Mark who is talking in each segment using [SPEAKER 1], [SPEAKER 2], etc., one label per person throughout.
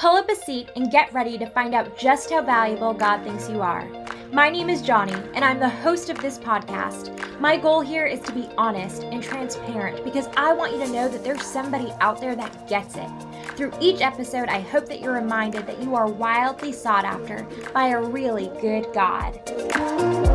[SPEAKER 1] Pull up a seat and get ready to find out just how valuable God thinks you are. My name is Johnny, and I'm the host of this podcast. My goal here is to be honest and transparent because I want you to know that there's somebody out there that gets it. Through each episode, I hope that you're reminded that you are wildly sought after by a really good God.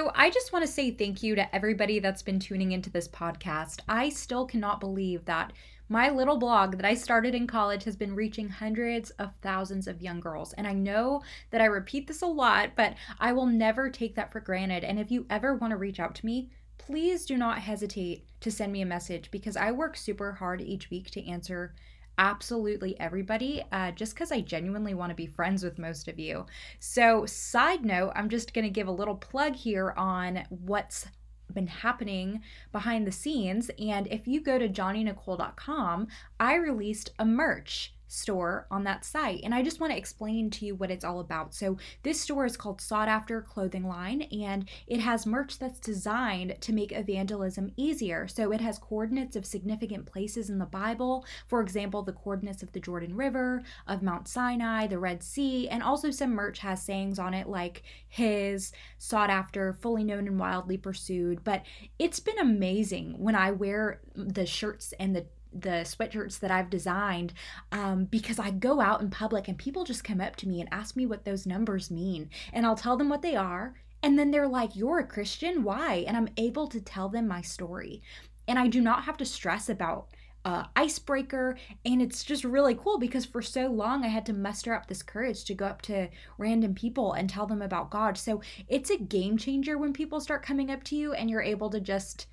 [SPEAKER 2] So, I just want to say thank you to everybody that's been tuning into this podcast. I still cannot believe that my little blog that I started in college has been reaching hundreds of thousands of young girls. And I know that I repeat this a lot, but I will never take that for granted. And if you ever want to reach out to me, please do not hesitate to send me a message because I work super hard each week to answer absolutely everybody uh, just because I genuinely want to be friends with most of you. So, side note, I'm just going to give a little plug here on what's been happening behind the scenes. And if you go to johnnynicole.com, I released a merch store on that site. And I just want to explain to you what it's all about. So, this store is called Sought After Clothing Line, and it has merch that's designed to make evangelism easier. So, it has coordinates of significant places in the Bible, for example, the coordinates of the Jordan River, of Mount Sinai, the Red Sea, and also some merch has sayings on it like his, sought after, fully known and wildly pursued. But it's been amazing when I wear the shirts and the the sweatshirts that I've designed um, because I go out in public and people just come up to me and ask me what those numbers mean. And I'll tell them what they are. And then they're like, You're a Christian? Why? And I'm able to tell them my story. And I do not have to stress about uh, icebreaker. And it's just really cool because for so long I had to muster up this courage to go up to random people and tell them about God. So it's a game changer when people start coming up to you and you're able to just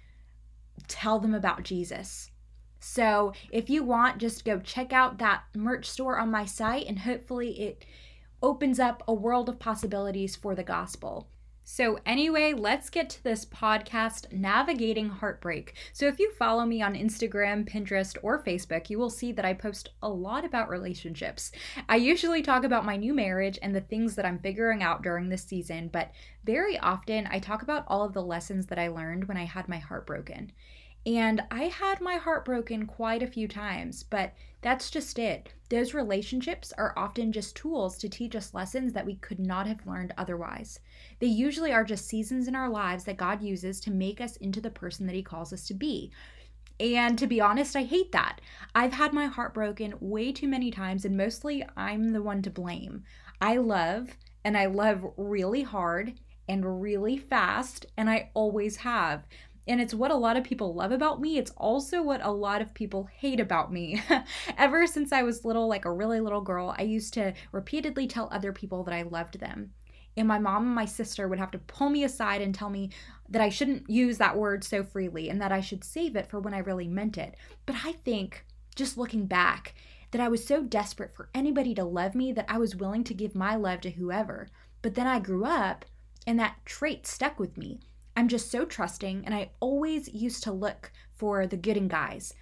[SPEAKER 2] tell them about Jesus so if you want, just go check out that merch store on my site, and hopefully it opens up a world of possibilities for the gospel. So, anyway, let's get to this podcast, Navigating Heartbreak. So, if you follow me on Instagram, Pinterest, or Facebook, you will see that I post a lot about relationships. I usually talk about my new marriage and the things that I'm figuring out during this season, but very often I talk about all of the lessons that I learned when I had my heart broken. And I had my heart broken quite a few times, but that's just it. Those relationships are often just tools to teach us lessons that we could not have learned otherwise. They usually are just seasons in our lives that God uses to make us into the person that He calls us to be. And to be honest, I hate that. I've had my heart broken way too many times, and mostly I'm the one to blame. I love, and I love really hard and really fast, and I always have. And it's what a lot of people love about me. It's also what a lot of people hate about me. Ever since I was little, like a really little girl, I used to repeatedly tell other people that I loved them. And my mom and my sister would have to pull me aside and tell me that I shouldn't use that word so freely and that I should save it for when I really meant it. But I think, just looking back, that I was so desperate for anybody to love me that I was willing to give my love to whoever. But then I grew up and that trait stuck with me. I'm just so trusting, and I always used to look for the good in guys.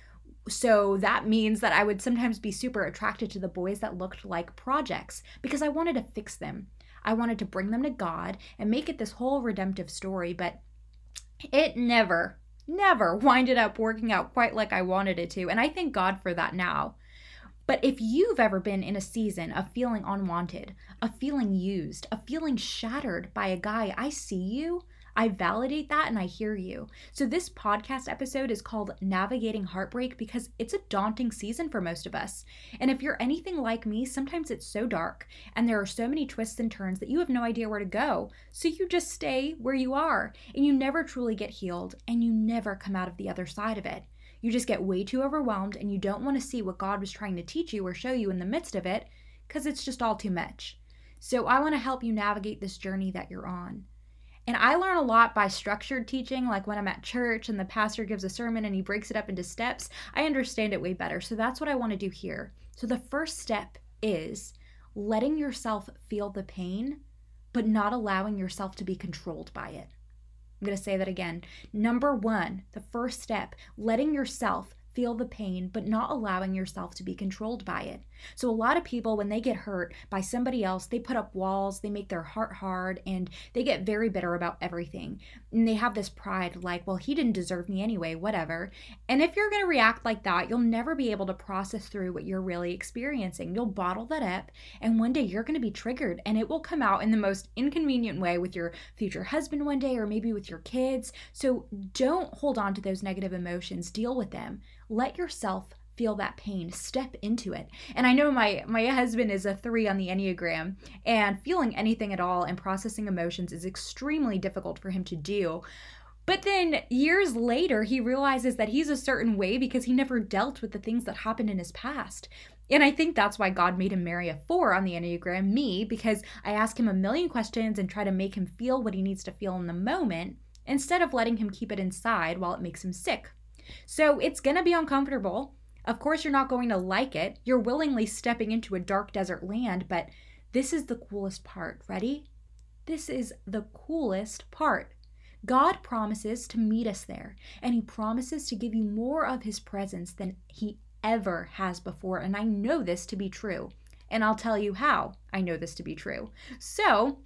[SPEAKER 2] So that means that I would sometimes be super attracted to the boys that looked like projects because I wanted to fix them. I wanted to bring them to God and make it this whole redemptive story, but it never, never winded up working out quite like I wanted it to. And I thank God for that now. But if you've ever been in a season of feeling unwanted, of feeling used, of feeling shattered by a guy, I see you. I validate that and I hear you. So, this podcast episode is called Navigating Heartbreak because it's a daunting season for most of us. And if you're anything like me, sometimes it's so dark and there are so many twists and turns that you have no idea where to go. So, you just stay where you are and you never truly get healed and you never come out of the other side of it. You just get way too overwhelmed and you don't want to see what God was trying to teach you or show you in the midst of it because it's just all too much. So, I want to help you navigate this journey that you're on. And I learn a lot by structured teaching, like when I'm at church and the pastor gives a sermon and he breaks it up into steps. I understand it way better. So that's what I want to do here. So the first step is letting yourself feel the pain, but not allowing yourself to be controlled by it. I'm going to say that again. Number one, the first step, letting yourself feel the pain, but not allowing yourself to be controlled by it. So, a lot of people, when they get hurt by somebody else, they put up walls, they make their heart hard, and they get very bitter about everything. And they have this pride like, well, he didn't deserve me anyway, whatever. And if you're going to react like that, you'll never be able to process through what you're really experiencing. You'll bottle that up, and one day you're going to be triggered, and it will come out in the most inconvenient way with your future husband one day, or maybe with your kids. So, don't hold on to those negative emotions, deal with them let yourself feel that pain. Step into it. And i know my my husband is a 3 on the enneagram and feeling anything at all and processing emotions is extremely difficult for him to do. But then years later he realizes that he's a certain way because he never dealt with the things that happened in his past. And I think that's why God made him marry a four on the Enneagram, me, because I ask him a million questions and try to make him feel what he needs to feel in the moment instead of letting him keep it inside while it makes him sick. So it's going to be uncomfortable. Of course, you're not going to like it. You're willingly stepping into a dark desert land, but this is the coolest part. Ready? This is the coolest part. God promises to meet us there, and He promises to give you more of His presence than He ever has before. And I know this to be true. And I'll tell you how I know this to be true. So,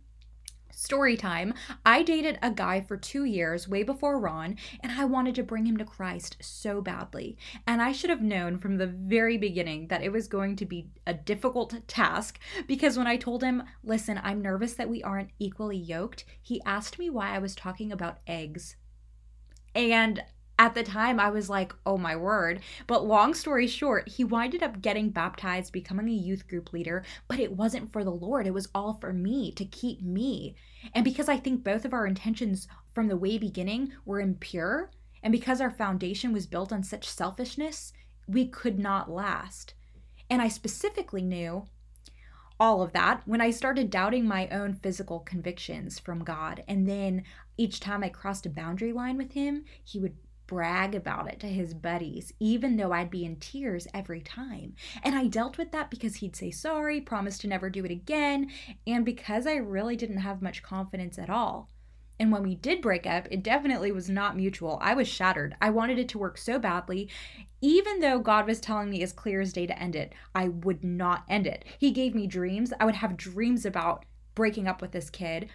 [SPEAKER 2] Story time. I dated a guy for two years, way before Ron, and I wanted to bring him to Christ so badly. And I should have known from the very beginning that it was going to be a difficult task because when I told him, listen, I'm nervous that we aren't equally yoked, he asked me why I was talking about eggs. And at the time I was like, oh my word. But long story short, he winded up getting baptized, becoming a youth group leader, but it wasn't for the Lord. It was all for me to keep me. And because I think both of our intentions from the way beginning were impure, and because our foundation was built on such selfishness, we could not last. And I specifically knew all of that when I started doubting my own physical convictions from God. And then each time I crossed a boundary line with Him, He would brag about it to his buddies, even though I'd be in tears every time. And I dealt with that because he'd say sorry, promise to never do it again, and because I really didn't have much confidence at all. And when we did break up, it definitely was not mutual. I was shattered. I wanted it to work so badly. Even though God was telling me as clear as day to end it, I would not end it. He gave me dreams. I would have dreams about breaking up with this kid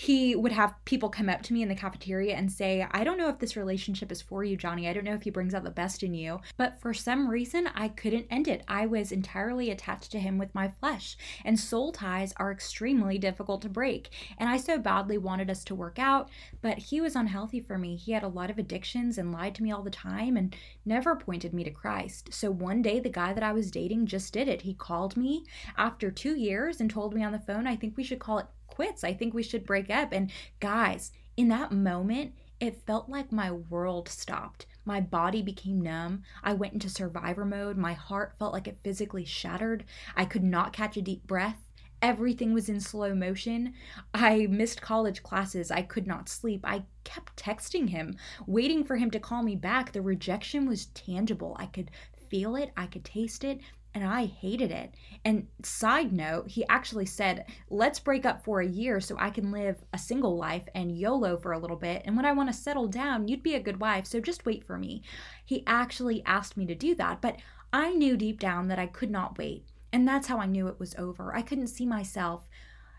[SPEAKER 2] he would have people come up to me in the cafeteria and say, I don't know if this relationship is for you, Johnny. I don't know if he brings out the best in you. But for some reason, I couldn't end it. I was entirely attached to him with my flesh. And soul ties are extremely difficult to break. And I so badly wanted us to work out, but he was unhealthy for me. He had a lot of addictions and lied to me all the time and never pointed me to Christ. So one day, the guy that I was dating just did it. He called me after two years and told me on the phone, I think we should call it quits. I think we should break up. And guys, in that moment, it felt like my world stopped. My body became numb. I went into survivor mode. My heart felt like it physically shattered. I could not catch a deep breath. Everything was in slow motion. I missed college classes. I could not sleep. I kept texting him, waiting for him to call me back. The rejection was tangible. I could feel it, I could taste it, and I hated it. And side note, he actually said, Let's break up for a year so I can live a single life and YOLO for a little bit. And when I want to settle down, you'd be a good wife, so just wait for me. He actually asked me to do that, but I knew deep down that I could not wait. And that's how I knew it was over. I couldn't see myself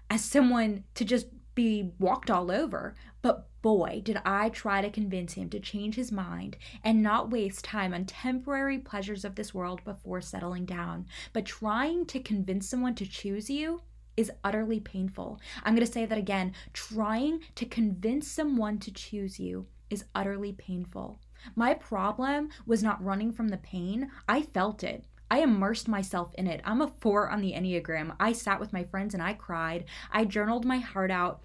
[SPEAKER 2] as someone to just be walked all over. But boy, did I try to convince him to change his mind and not waste time on temporary pleasures of this world before settling down. But trying to convince someone to choose you is utterly painful. I'm going to say that again. Trying to convince someone to choose you is utterly painful. My problem was not running from the pain, I felt it. I immersed myself in it. I'm a four on the Enneagram. I sat with my friends and I cried. I journaled my heart out.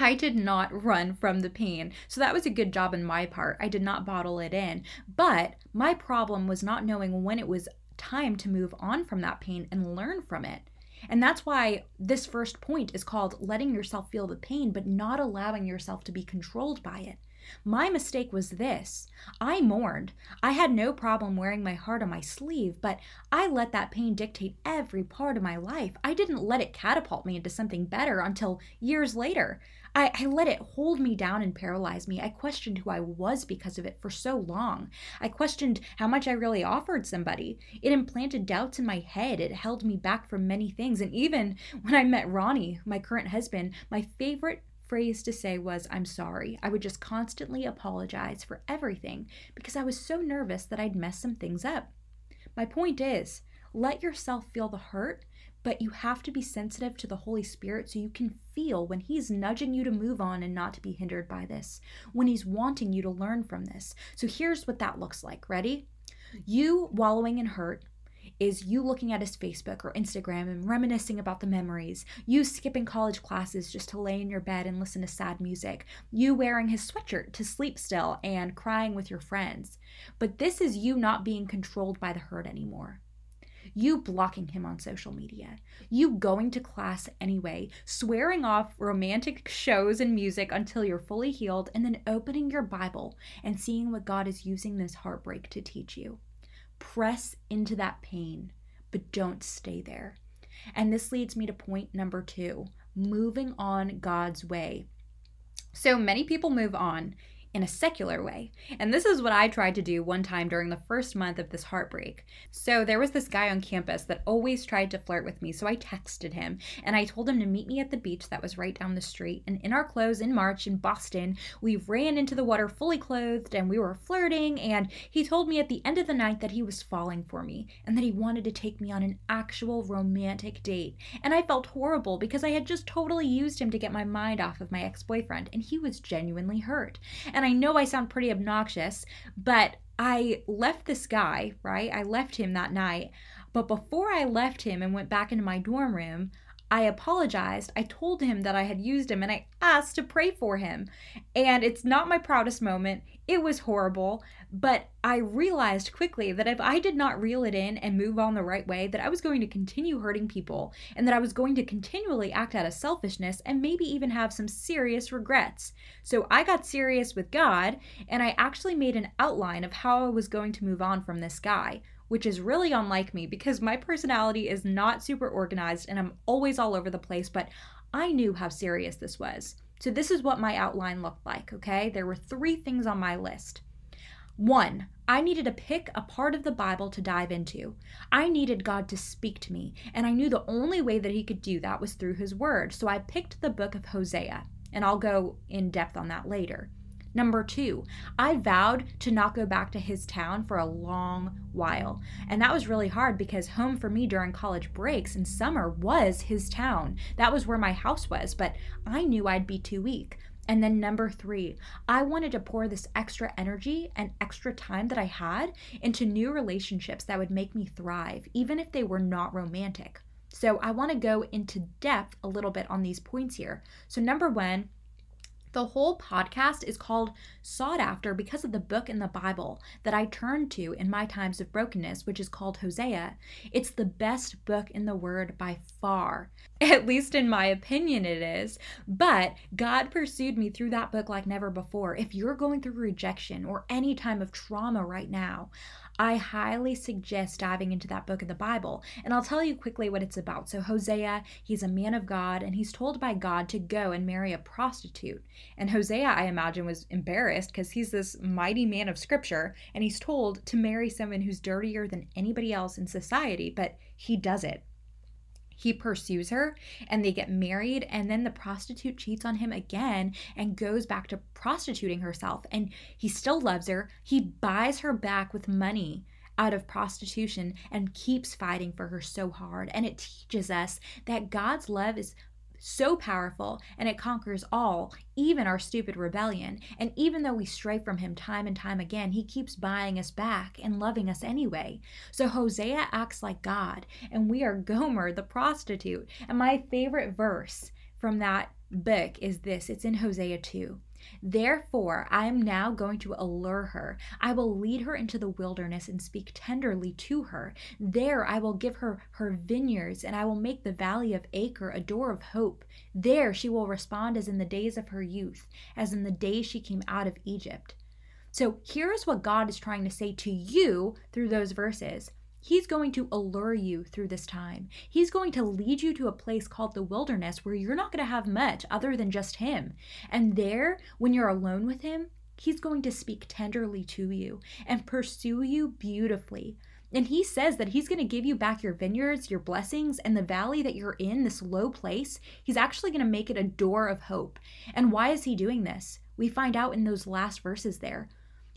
[SPEAKER 2] I did not run from the pain. So that was a good job in my part. I did not bottle it in. But my problem was not knowing when it was time to move on from that pain and learn from it. And that's why this first point is called letting yourself feel the pain, but not allowing yourself to be controlled by it. My mistake was this I mourned. I had no problem wearing my heart on my sleeve, but I let that pain dictate every part of my life. I didn't let it catapult me into something better until years later. I, I let it hold me down and paralyze me. I questioned who I was because of it for so long. I questioned how much I really offered somebody. It implanted doubts in my head. It held me back from many things. And even when I met Ronnie, my current husband, my favorite phrase to say was, I'm sorry. I would just constantly apologize for everything because I was so nervous that I'd mess some things up. My point is, let yourself feel the hurt but you have to be sensitive to the Holy Spirit so you can feel when He's nudging you to move on and not to be hindered by this, when He's wanting you to learn from this. So here's what that looks like. Ready? You wallowing in hurt is you looking at his Facebook or Instagram and reminiscing about the memories, you skipping college classes just to lay in your bed and listen to sad music, you wearing his sweatshirt to sleep still and crying with your friends. But this is you not being controlled by the hurt anymore you blocking him on social media, you going to class anyway, swearing off romantic shows and music until you're fully healed, and then opening your Bible and seeing what God is using this heartbreak to teach you. Press into that pain, but don't stay there. And this leads me to point number two moving on God's way. So many people move on in a secular way. And this is what I tried to do one time during the first month of this heartbreak. So there was this guy on campus that always tried to flirt with me, so I texted him and I told him to meet me at the beach that was right down the street. And in our clothes in March in Boston, we ran into the water fully clothed and we were flirting. And he told me at the end of the night that he was falling for me and that he wanted to take me on an actual romantic date. And I felt horrible because I had just totally used him to get my mind off of my ex boyfriend and he was genuinely hurt. And and I know I sound pretty obnoxious, but I left this guy, right? I left him that night. But before I left him and went back into my dorm room, I apologized. I told him that I had used him and I asked to pray for him. And it's not my proudest moment. It was horrible, but I realized quickly that if I did not reel it in and move on the right way, that I was going to continue hurting people and that I was going to continually act out of selfishness and maybe even have some serious regrets. So I got serious with God and I actually made an outline of how I was going to move on from this guy which is really unlike me because my personality is not super organized and I'm always all over the place, but I knew how serious this was. So, this is what my outline looked like, okay? There were three things on my list. One, I needed to pick a part of the Bible to dive into. I needed God to speak to me, and I knew the only way that He could do that was through His Word. So I picked the book of Hosea, and I'll go in depth on that later. Number two, I vowed to not go back to his town for a long while. And that was really hard because home for me during college breaks and summer was his town. That was where my house was, but I knew I'd be too weak. And then number three, I wanted to pour this extra energy and extra time that I had into new relationships that would make me thrive, even if they were not romantic. So I want to go into depth a little bit on these points here. So, number one, the whole podcast is called Sought After because of the book in the Bible that I turned to in my times of brokenness, which is called Hosea. It's the best book in the Word by far. At least in my opinion, it is. But God pursued me through that book like never before. If you're going through rejection or any time of trauma right now, I highly suggest diving into that book of the Bible. And I'll tell you quickly what it's about. So, Hosea, he's a man of God, and he's told by God to go and marry a prostitute. And Hosea, I imagine, was embarrassed because he's this mighty man of scripture, and he's told to marry someone who's dirtier than anybody else in society, but he does it he pursues her and they get married and then the prostitute cheats on him again and goes back to prostituting herself and he still loves her. He buys her back with money out of prostitution and keeps fighting for her so hard and it teaches us that God's love is so powerful and it conquers all, even our stupid rebellion. And even though we stray from him time and time again, he keeps buying us back and loving us anyway. So Hosea acts like God, and we are Gomer, the prostitute. And my favorite verse from that book is this it's in Hosea 2. Therefore, I am now going to allure her. I will lead her into the wilderness and speak tenderly to her. There I will give her her vineyards, and I will make the valley of Achor a door of hope. There she will respond as in the days of her youth, as in the days she came out of Egypt. So here's what God is trying to say to you through those verses. He's going to allure you through this time. He's going to lead you to a place called the wilderness where you're not going to have much other than just Him. And there, when you're alone with Him, He's going to speak tenderly to you and pursue you beautifully. And he says that he's going to give you back your vineyards, your blessings, and the valley that you're in, this low place. He's actually going to make it a door of hope. And why is he doing this? We find out in those last verses there.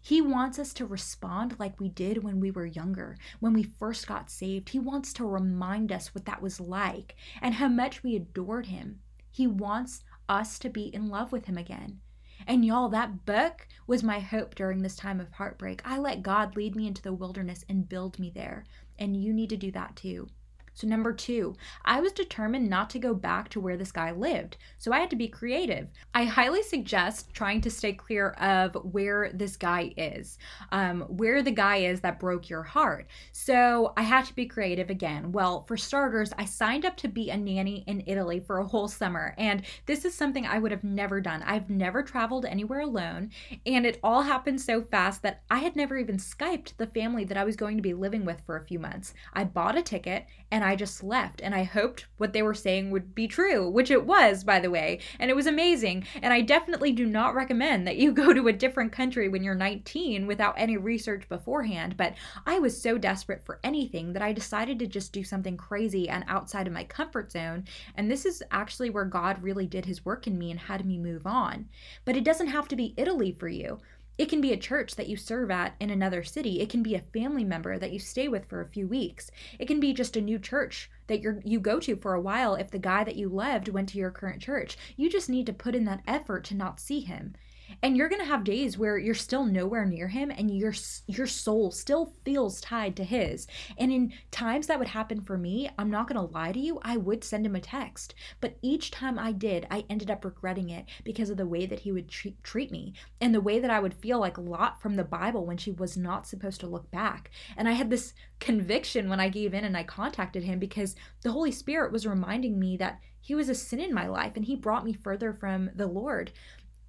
[SPEAKER 2] He wants us to respond like we did when we were younger, when we first got saved. He wants to remind us what that was like and how much we adored Him. He wants us to be in love with Him again. And y'all, that book was my hope during this time of heartbreak. I let God lead me into the wilderness and build me there. And you need to do that too. So, number two, I was determined not to go back to where this guy lived. So, I had to be creative. I highly suggest trying to stay clear of where this guy is, um, where the guy is that broke your heart. So, I had to be creative again. Well, for starters, I signed up to be a nanny in Italy for a whole summer. And this is something I would have never done. I've never traveled anywhere alone. And it all happened so fast that I had never even Skyped the family that I was going to be living with for a few months. I bought a ticket and I just left and I hoped what they were saying would be true, which it was, by the way, and it was amazing. And I definitely do not recommend that you go to a different country when you're 19 without any research beforehand, but I was so desperate for anything that I decided to just do something crazy and outside of my comfort zone. And this is actually where God really did his work in me and had me move on. But it doesn't have to be Italy for you. It can be a church that you serve at in another city. It can be a family member that you stay with for a few weeks. It can be just a new church that you you go to for a while if the guy that you loved went to your current church. You just need to put in that effort to not see him and you're going to have days where you're still nowhere near him and your your soul still feels tied to his. And in times that would happen for me i'm not going to lie to you i would send him a text. But each time i did i ended up regretting it because of the way that he would treat, treat me and the way that i would feel like lot from the bible when she was not supposed to look back. And i had this conviction when i gave in and i contacted him because the holy spirit was reminding me that he was a sin in my life and he brought me further from the lord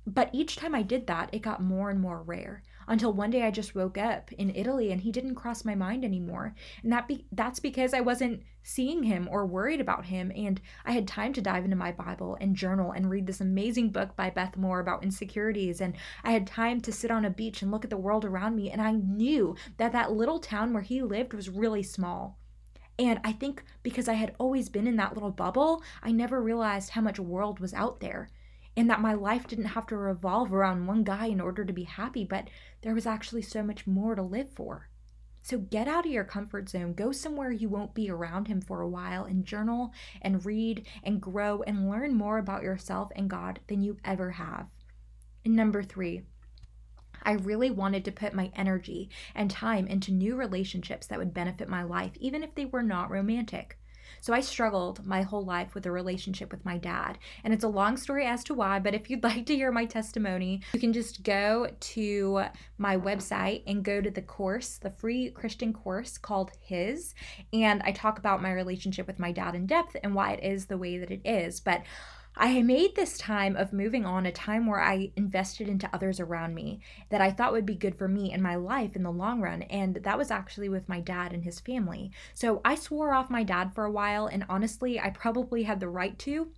[SPEAKER 2] but each time I did that, it got more and more rare until one day I just woke up in Italy and he didn't cross my mind anymore. And that be- that's because I wasn't seeing him or worried about him and I had time to dive into my Bible and journal and read this amazing book by Beth Moore about insecurities and I had time to sit on a beach and look at the world around me and I knew that that little town where he lived was really small. And I think because I had always been in that little bubble, I never realized how much world was out there and that my life didn't have to revolve around one guy in order to be happy, but there was actually so much more to live for. So get out of your comfort zone, go somewhere you won't be around him for a while, and journal and read and grow and learn more about yourself and God than you ever have. And number three, I really wanted to put my energy and time into new relationships that would benefit my life, even if they were not romantic. So I struggled my whole life with a relationship with my dad. And it's a long story as to why, but if you'd like to hear my testimony, you can just go to my website and go to the course, the free Christian course called His. And I talk about my relationship with my dad in depth and why it is the way that it is. But I made this time of moving on a time where I invested into others around me that I thought would be good for me and my life in the long run. And that was actually with my dad and his family. So I swore off my dad for a while. And honestly, I probably had the right to.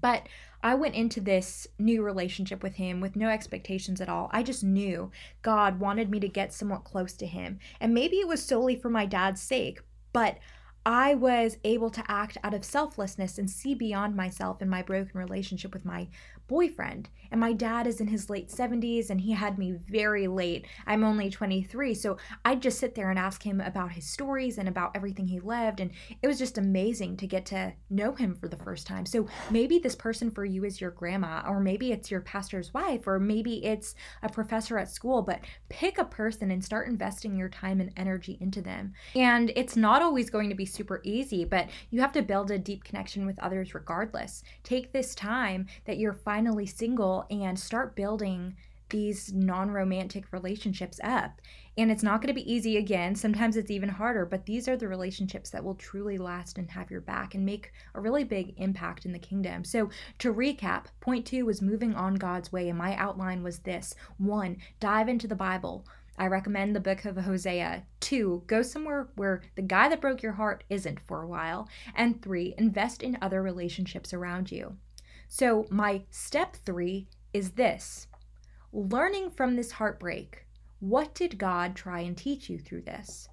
[SPEAKER 2] But I went into this new relationship with him with no expectations at all. I just knew God wanted me to get somewhat close to him. And maybe it was solely for my dad's sake, but I was able to act out of selflessness and see beyond myself and my broken relationship with my boyfriend. And my dad is in his late 70s and he had me very late. I'm only 23. So I'd just sit there and ask him about his stories and about everything he lived. And it was just amazing to get to know him for the first time. So maybe this person for you is your grandma, or maybe it's your pastor's wife, or maybe it's a professor at school. But pick a person and start investing your time and energy into them. And it's not always going to be super easy, but you have to build a deep connection with others regardless. Take this time that you're finding finally single and start building these non romantic relationships up. And it's not going to be easy again. Sometimes it's even harder, but these are the relationships that will truly last and have your back and make a really big impact in the kingdom. So, to recap, point two was moving on God's way. And my outline was this one, dive into the Bible. I recommend the book of Hosea. Two, go somewhere where the guy that broke your heart isn't for a while. And three, invest in other relationships around you. So, my step three is this learning from this heartbreak. What did God try and teach you through this?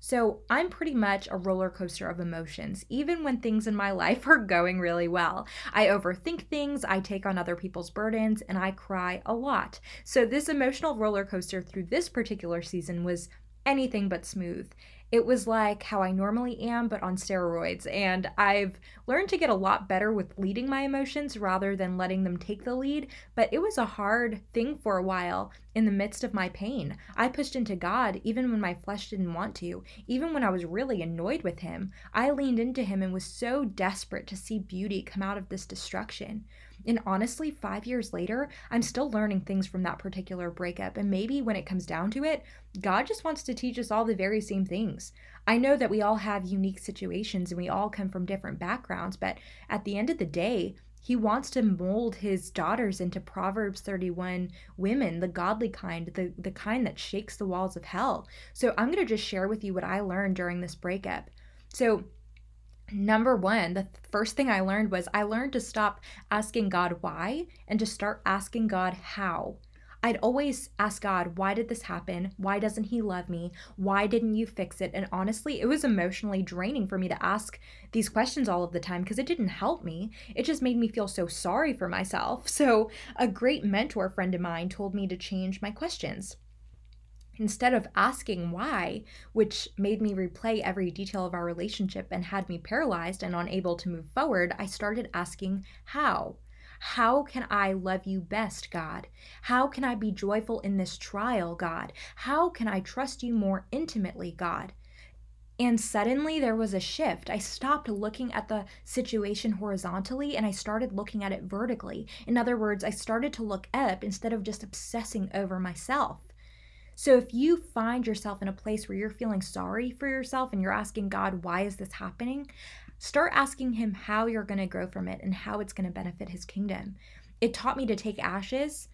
[SPEAKER 2] So, I'm pretty much a roller coaster of emotions, even when things in my life are going really well. I overthink things, I take on other people's burdens, and I cry a lot. So, this emotional roller coaster through this particular season was anything but smooth it was like how I normally am, but on steroids. And I've learned to get a lot better with leading my emotions rather than letting them take the lead. But it was a hard thing for a while in the midst of my pain. I pushed into God even when my flesh didn't want to, even when I was really annoyed with Him. I leaned into Him and was so desperate to see beauty come out of this destruction. And honestly, five years later, I'm still learning things from that particular breakup. And maybe when it comes down to it, God just wants to teach us all the very same things. I know that we all have unique situations and we all come from different backgrounds, but at the end of the day, he wants to mold his daughters into Proverbs 31 women, the godly kind, the, the kind that shakes the walls of hell. So I'm going to just share with you what I learned during this breakup. So, number one, the first thing I learned was I learned to stop asking God why and to start asking God how. I'd always ask God, why did this happen? Why doesn't He love me? Why didn't you fix it? And honestly, it was emotionally draining for me to ask these questions all of the time because it didn't help me. It just made me feel so sorry for myself. So, a great mentor friend of mine told me to change my questions. Instead of asking why, which made me replay every detail of our relationship and had me paralyzed and unable to move forward, I started asking how. How can I love you best, God? How can I be joyful in this trial, God? How can I trust you more intimately, God? And suddenly there was a shift. I stopped looking at the situation horizontally and I started looking at it vertically. In other words, I started to look up instead of just obsessing over myself. So if you find yourself in a place where you're feeling sorry for yourself and you're asking God, why is this happening? Start asking Him how you're going to grow from it and how it's going to benefit His kingdom. It taught me to take ashes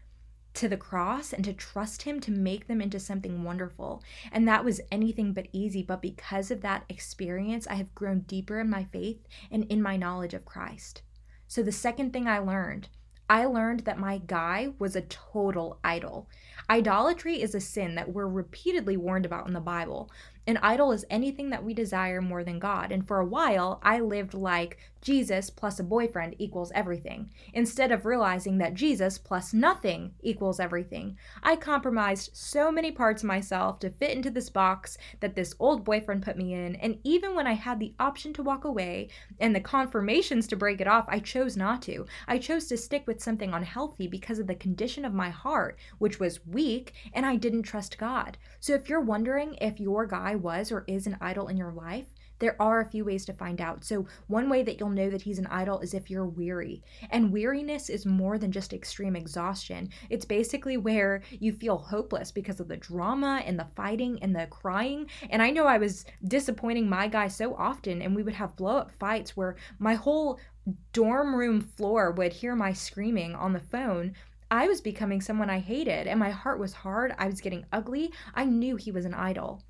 [SPEAKER 2] to the cross and to trust Him to make them into something wonderful. And that was anything but easy. But because of that experience, I have grown deeper in my faith and in my knowledge of Christ. So the second thing I learned, I learned that my guy was a total idol. Idolatry is a sin that we're repeatedly warned about in the Bible. An idol is anything that we desire more than God. And for a while, I lived like Jesus plus a boyfriend equals everything, instead of realizing that Jesus plus nothing equals everything. I compromised so many parts of myself to fit into this box that this old boyfriend put me in, and even when I had the option to walk away and the confirmations to break it off, I chose not to. I chose to stick with something unhealthy because of the condition of my heart, which was weak, and I didn't trust God. So if you're wondering if your guy was or is an idol in your life, there are a few ways to find out. So, one way that you'll know that he's an idol is if you're weary. And weariness is more than just extreme exhaustion. It's basically where you feel hopeless because of the drama and the fighting and the crying. And I know I was disappointing my guy so often, and we would have blow up fights where my whole dorm room floor would hear my screaming on the phone I was becoming someone I hated, and my heart was hard. I was getting ugly. I knew he was an idol.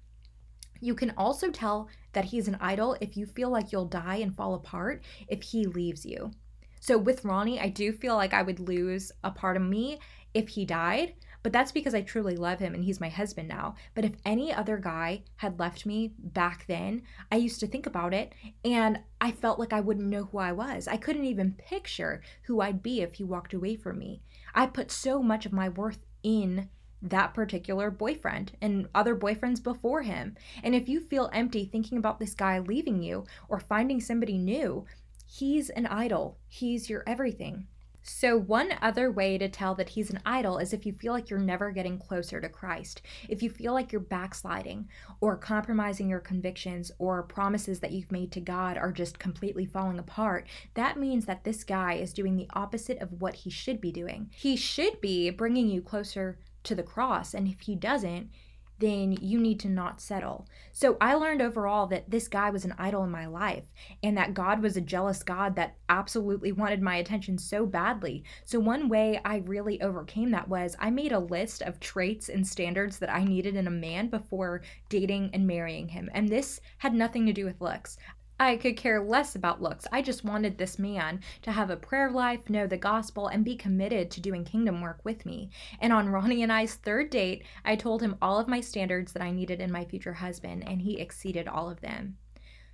[SPEAKER 2] You can also tell that he's an idol if you feel like you'll die and fall apart if he leaves you. So with Ronnie, I do feel like I would lose a part of me if he died, but that's because I truly love him and he's my husband now. But if any other guy had left me back then, I used to think about it and I felt like I wouldn't know who I was. I couldn't even picture who I'd be if he walked away from me. I put so much of my worth in that particular boyfriend and other boyfriends before him. And if you feel empty thinking about this guy leaving you or finding somebody new, he's an idol. He's your everything. So, one other way to tell that he's an idol is if you feel like you're never getting closer to Christ, if you feel like you're backsliding or compromising your convictions or promises that you've made to God are just completely falling apart, that means that this guy is doing the opposite of what he should be doing. He should be bringing you closer to the cross, and if he doesn't, then you need to not settle. So I learned overall that this guy was an idol in my life and that God was a jealous God that absolutely wanted my attention so badly. So one way I really overcame that was I made a list of traits and standards that I needed in a man before dating and marrying him. And this had nothing to do with looks. I could care less about looks. I just wanted this man to have a prayer life, know the gospel, and be committed to doing kingdom work with me. And on Ronnie and I's third date, I told him all of my standards that I needed in my future husband, and he exceeded all of them.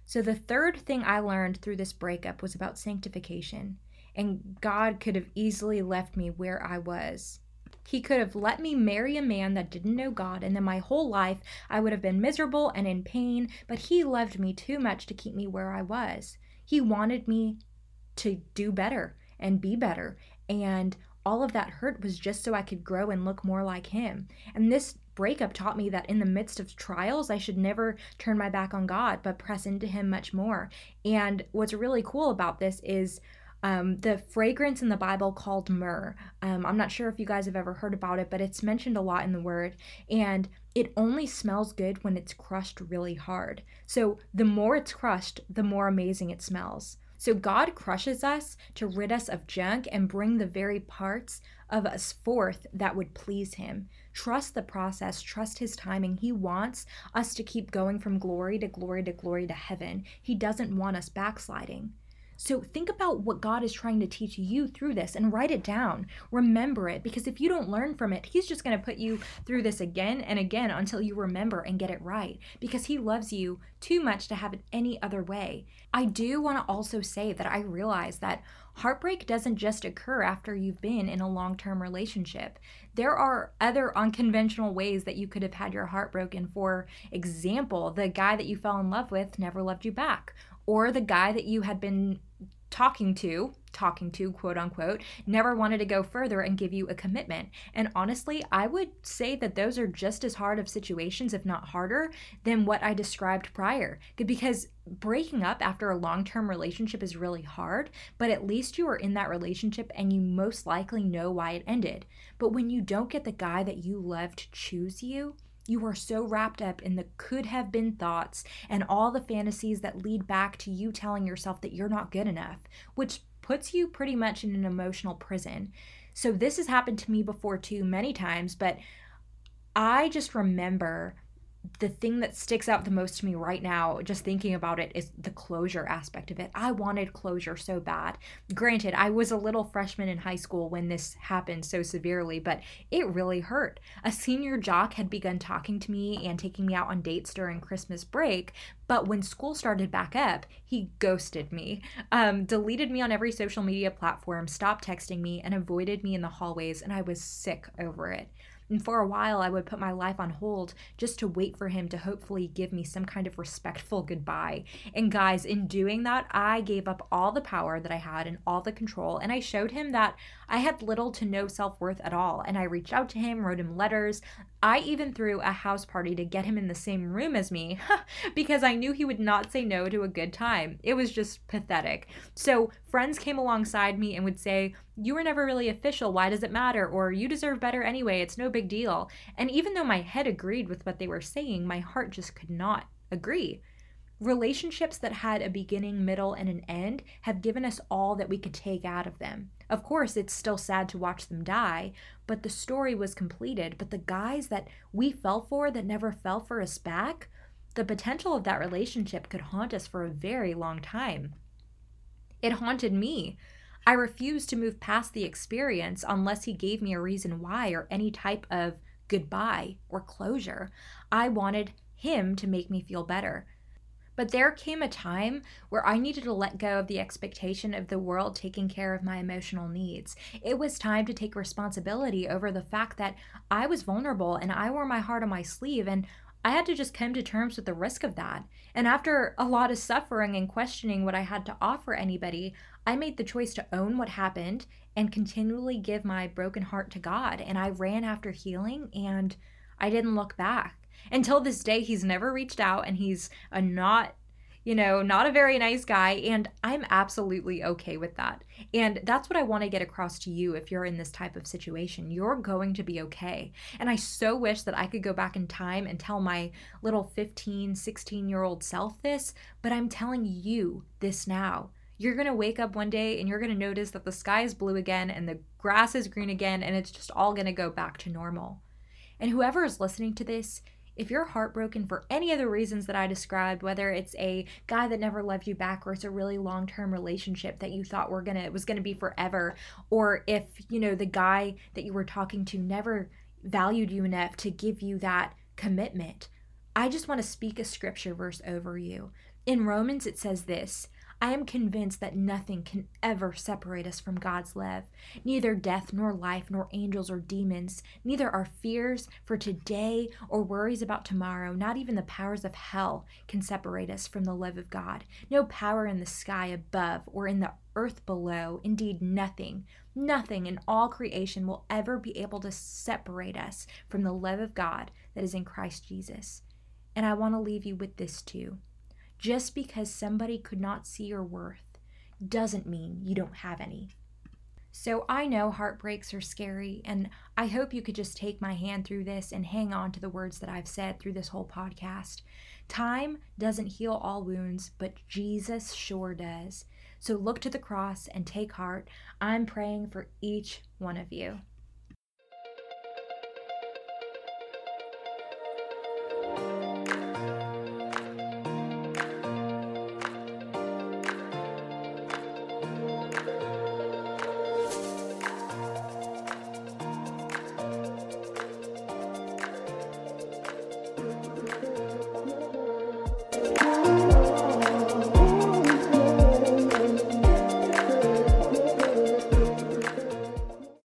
[SPEAKER 2] So, the third thing I learned through this breakup was about sanctification. And God could have easily left me where I was. He could have let me marry a man that didn't know God, and then my whole life I would have been miserable and in pain, but He loved me too much to keep me where I was. He wanted me to do better and be better, and all of that hurt was just so I could grow and look more like Him. And this breakup taught me that in the midst of trials, I should never turn my back on God, but press into Him much more. And what's really cool about this is um, the fragrance in the Bible called myrrh. Um, I'm not sure if you guys have ever heard about it, but it's mentioned a lot in the Word. And it only smells good when it's crushed really hard. So the more it's crushed, the more amazing it smells. So God crushes us to rid us of junk and bring the very parts of us forth that would please Him. Trust the process, trust His timing. He wants us to keep going from glory to glory to glory to heaven. He doesn't want us backsliding. So think about what God is trying to teach you through this and write it down. Remember it because if you don't learn from it, He's just going to put you through this again and again until you remember and get it right because He loves you too much to have it any other way. I do want to also say that I realize that heartbreak doesn't just occur after you've been in a long term relationship. There are other unconventional ways that you could have had your heart broken. For example, the guy that you fell in love with never loved you back, or the guy that you had been talking to, talking to, quote unquote, never wanted to go further and give you a commitment. And honestly, I would say that those are just as hard of situations, if not harder, than what I described prior. Because breaking up after a long term relationship is really hard, but at least you are in that relationship and you most likely know why it ended. But when you don't get the guy that you love to choose you, you are so wrapped up in the could have been thoughts and all the fantasies that lead back to you telling yourself that you're not good enough, which puts you pretty much in an emotional prison. So, this has happened to me before too, many times, but I just remember the thing that sticks out the most to me right now, just thinking about it, is the closure aspect of it. I wanted closure so bad. Granted, I was a little freshman in high school when this happened so severely, but it really hurt. A senior jock had begun talking to me and taking me out on dates during Christmas break, but when school started back up, he ghosted me, um, deleted me on every social media platform, stopped texting me, and avoided me in the hallways, and I was sick over it. And for a while, I would put my life on hold just to wait for him to hopefully give me some kind of respectful goodbye. And guys, in doing that, I gave up all the power that I had and all the control. And I showed him that I had little to no self worth at all. And I reached out to him, wrote him letters. I even threw a house party to get him in the same room as me because I knew he would not say no to a good time. It was just pathetic. So friends came alongside me and would say, You were never really official. Why does it matter? Or you deserve better anyway. It's no big deal. And even though my head agreed with what they were saying, my heart just could not agree. Relationships that had a beginning, middle, and an end have given us all that we could take out of them. Of course, it's still sad to watch them die, but the story was completed. But the guys that we fell for that never fell for us back, the potential of that relationship could haunt us for a very long time. It haunted me. I refused to move past the experience unless he gave me a reason why or any type of goodbye or closure. I wanted him to make me feel better. But there came a time where I needed to let go of the expectation of the world taking care of my emotional needs. It was time to take responsibility over the fact that I was vulnerable and I wore my heart on my sleeve, and I had to just come to terms with the risk of that. And after a lot of suffering and questioning what I had to offer anybody, I made the choice to own what happened and continually give my broken heart to God. And I ran after healing and I didn't look back. Until this day, he's never reached out and he's a not you know, not a very nice guy. And I'm absolutely okay with that. And that's what I want to get across to you if you're in this type of situation. You're going to be okay. And I so wish that I could go back in time and tell my little 15, 16 year old self this, but I'm telling you this now. You're going to wake up one day and you're going to notice that the sky is blue again and the grass is green again, and it's just all going to go back to normal. And whoever is listening to this, if you're heartbroken for any of the reasons that I described, whether it's a guy that never loved you back or it's a really long-term relationship that you thought were gonna was gonna be forever, or if you know the guy that you were talking to never valued you enough to give you that commitment, I just want to speak a scripture verse over you. In Romans, it says this I am convinced that nothing can ever separate us from God's love. Neither death, nor life, nor angels or demons, neither our fears for today or worries about tomorrow, not even the powers of hell can separate us from the love of God. No power in the sky above or in the earth below, indeed, nothing, nothing in all creation will ever be able to separate us from the love of God that is in Christ Jesus. And I want to leave you with this too. Just because somebody could not see your worth doesn't mean you don't have any. So I know heartbreaks are scary, and I hope you could just take my hand through this and hang on to the words that I've said through this whole podcast. Time doesn't heal all wounds, but Jesus sure does. So look to the cross and take heart. I'm praying for each one of you.